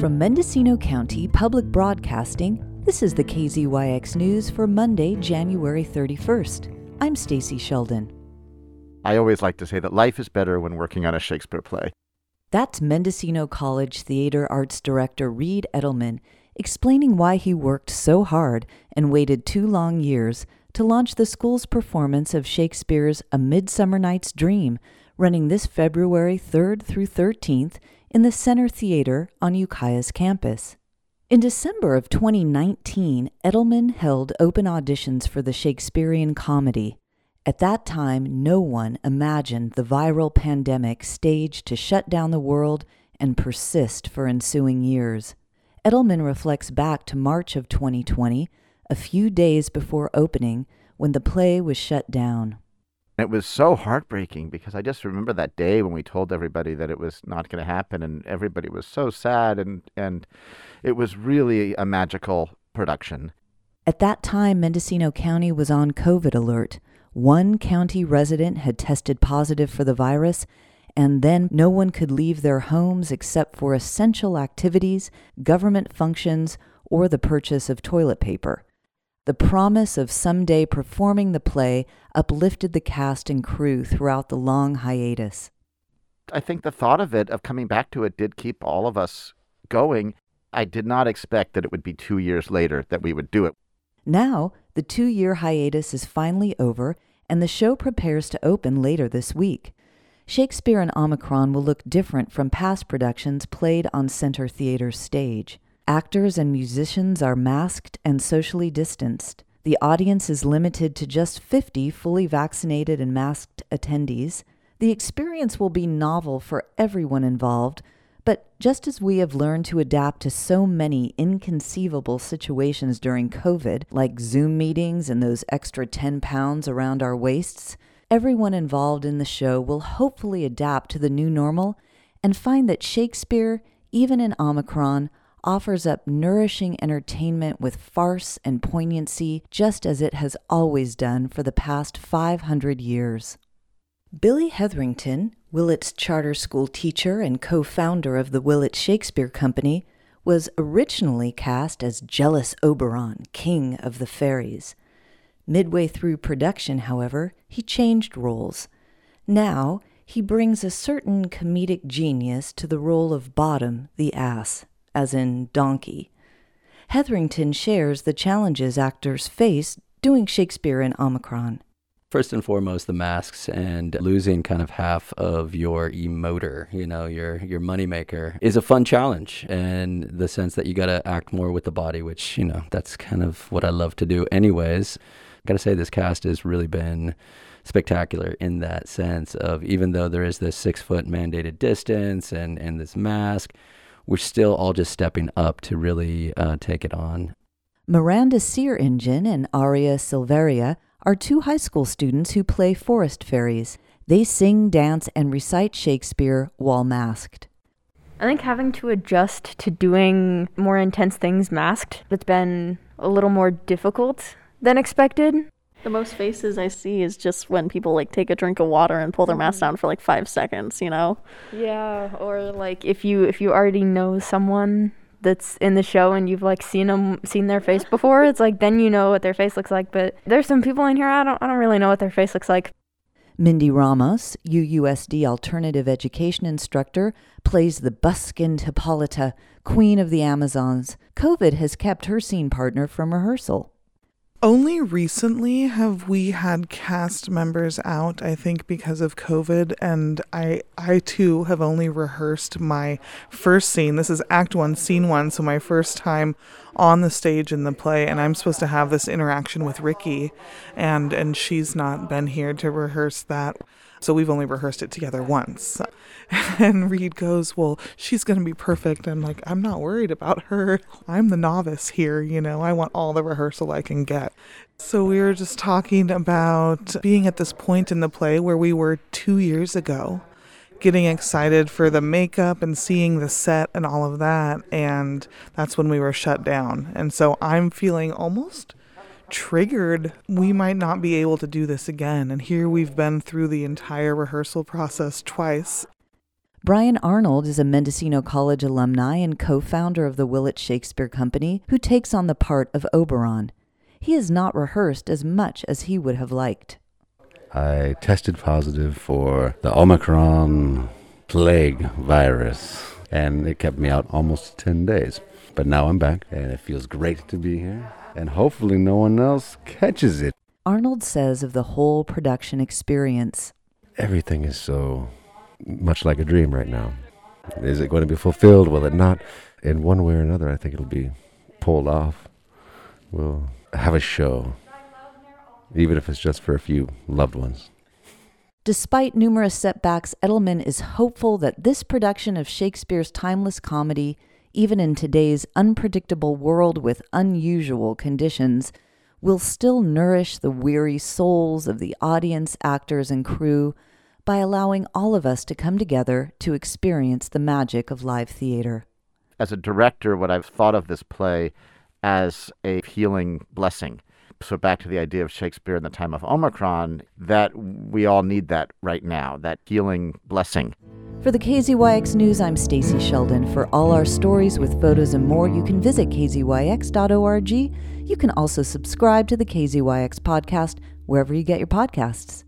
From Mendocino County Public Broadcasting, this is the KZYX News for Monday, January 31st. I'm Stacy Sheldon. I always like to say that life is better when working on a Shakespeare play. That's Mendocino College Theater Arts Director Reed Edelman explaining why he worked so hard and waited two long years to launch the school's performance of Shakespeare's A Midsummer Night's Dream, running this February 3rd through 13th in the Center Theater on Ukiah's campus. In December of 2019, Edelman held open auditions for the Shakespearean comedy. At that time, no one imagined the viral pandemic staged to shut down the world and persist for ensuing years. Edelman reflects back to March of 2020, a few days before opening, when the play was shut down. It was so heartbreaking because I just remember that day when we told everybody that it was not going to happen, and everybody was so sad, and, and it was really a magical production. At that time, Mendocino County was on COVID alert. One county resident had tested positive for the virus, and then no one could leave their homes except for essential activities, government functions, or the purchase of toilet paper. The promise of someday performing the play uplifted the cast and crew throughout the long hiatus. I think the thought of it, of coming back to it, did keep all of us going. I did not expect that it would be two years later that we would do it. Now, the two year hiatus is finally over, and the show prepares to open later this week. Shakespeare and Omicron will look different from past productions played on Center Theater's stage. Actors and musicians are masked and socially distanced. The audience is limited to just 50 fully vaccinated and masked attendees. The experience will be novel for everyone involved, but just as we have learned to adapt to so many inconceivable situations during COVID, like Zoom meetings and those extra 10 pounds around our waists, everyone involved in the show will hopefully adapt to the new normal and find that Shakespeare, even in Omicron, offers up nourishing entertainment with farce and poignancy, just as it has always done for the past 500 years. Billy Hetherington, Willits charter school teacher and co founder of the Willits Shakespeare Company, was originally cast as jealous Oberon, king of the fairies. Midway through production, however, he changed roles. Now, he brings a certain comedic genius to the role of Bottom, the ass as in donkey. Hetherington shares the challenges actors face doing Shakespeare in Omicron. First and foremost, the masks and losing kind of half of your emoter, you know, your your moneymaker, is a fun challenge. And the sense that you got to act more with the body, which you know, that's kind of what I love to do, anyways. Got to say, this cast has really been spectacular in that sense of even though there is this six foot mandated distance and and this mask, we're still all just stepping up to really uh, take it on. Miranda Sear-Ingen and Aria Silveria are two high school students who play forest fairies. They sing, dance, and recite Shakespeare while masked. I think having to adjust to doing more intense things masked, it's been a little more difficult than expected. The most faces I see is just when people like take a drink of water and pull their mask mm-hmm. down for like five seconds, you know? Yeah, or like if you if you already know someone that's in the show and you've like seen them seen their face before, it's like then you know what their face looks like. But there's some people in here I don't I don't really know what their face looks like. Mindy Ramos, UUSD alternative education instructor, plays the buskinned Hippolyta, queen of the Amazons. COVID has kept her scene partner from rehearsal. Only recently have we had cast members out, I think because of COVID and I I too have only rehearsed my first scene. This is act 1 scene 1, so my first time on the stage in the play and I'm supposed to have this interaction with Ricky and and she's not been here to rehearse that. So we've only rehearsed it together once. And Reed goes, Well, she's going to be perfect. I'm like, I'm not worried about her. I'm the novice here. You know, I want all the rehearsal I can get. So we were just talking about being at this point in the play where we were two years ago, getting excited for the makeup and seeing the set and all of that. And that's when we were shut down. And so I'm feeling almost triggered, we might not be able to do this again. And here we've been through the entire rehearsal process twice. Brian Arnold is a Mendocino College alumni and co founder of the Willits Shakespeare Company, who takes on the part of Oberon. He has not rehearsed as much as he would have liked. I tested positive for the Omicron plague virus, and it kept me out almost 10 days. But now I'm back, and it feels great to be here, and hopefully no one else catches it. Arnold says of the whole production experience Everything is so much like a dream right now. Is it going to be fulfilled? Will it not? In one way or another, I think it'll be pulled off. We'll have a show, even if it's just for a few loved ones. Despite numerous setbacks, Edelman is hopeful that this production of Shakespeare's timeless comedy, even in today's unpredictable world with unusual conditions, will still nourish the weary souls of the audience, actors, and crew by allowing all of us to come together to experience the magic of live theater. As a director, what I've thought of this play as a healing blessing. So back to the idea of Shakespeare in the time of Omicron, that we all need that right now, that healing blessing. For the KZYX News, I'm Stacy Sheldon. For all our stories with photos and more, you can visit kzyx.org. You can also subscribe to the KZYX podcast wherever you get your podcasts.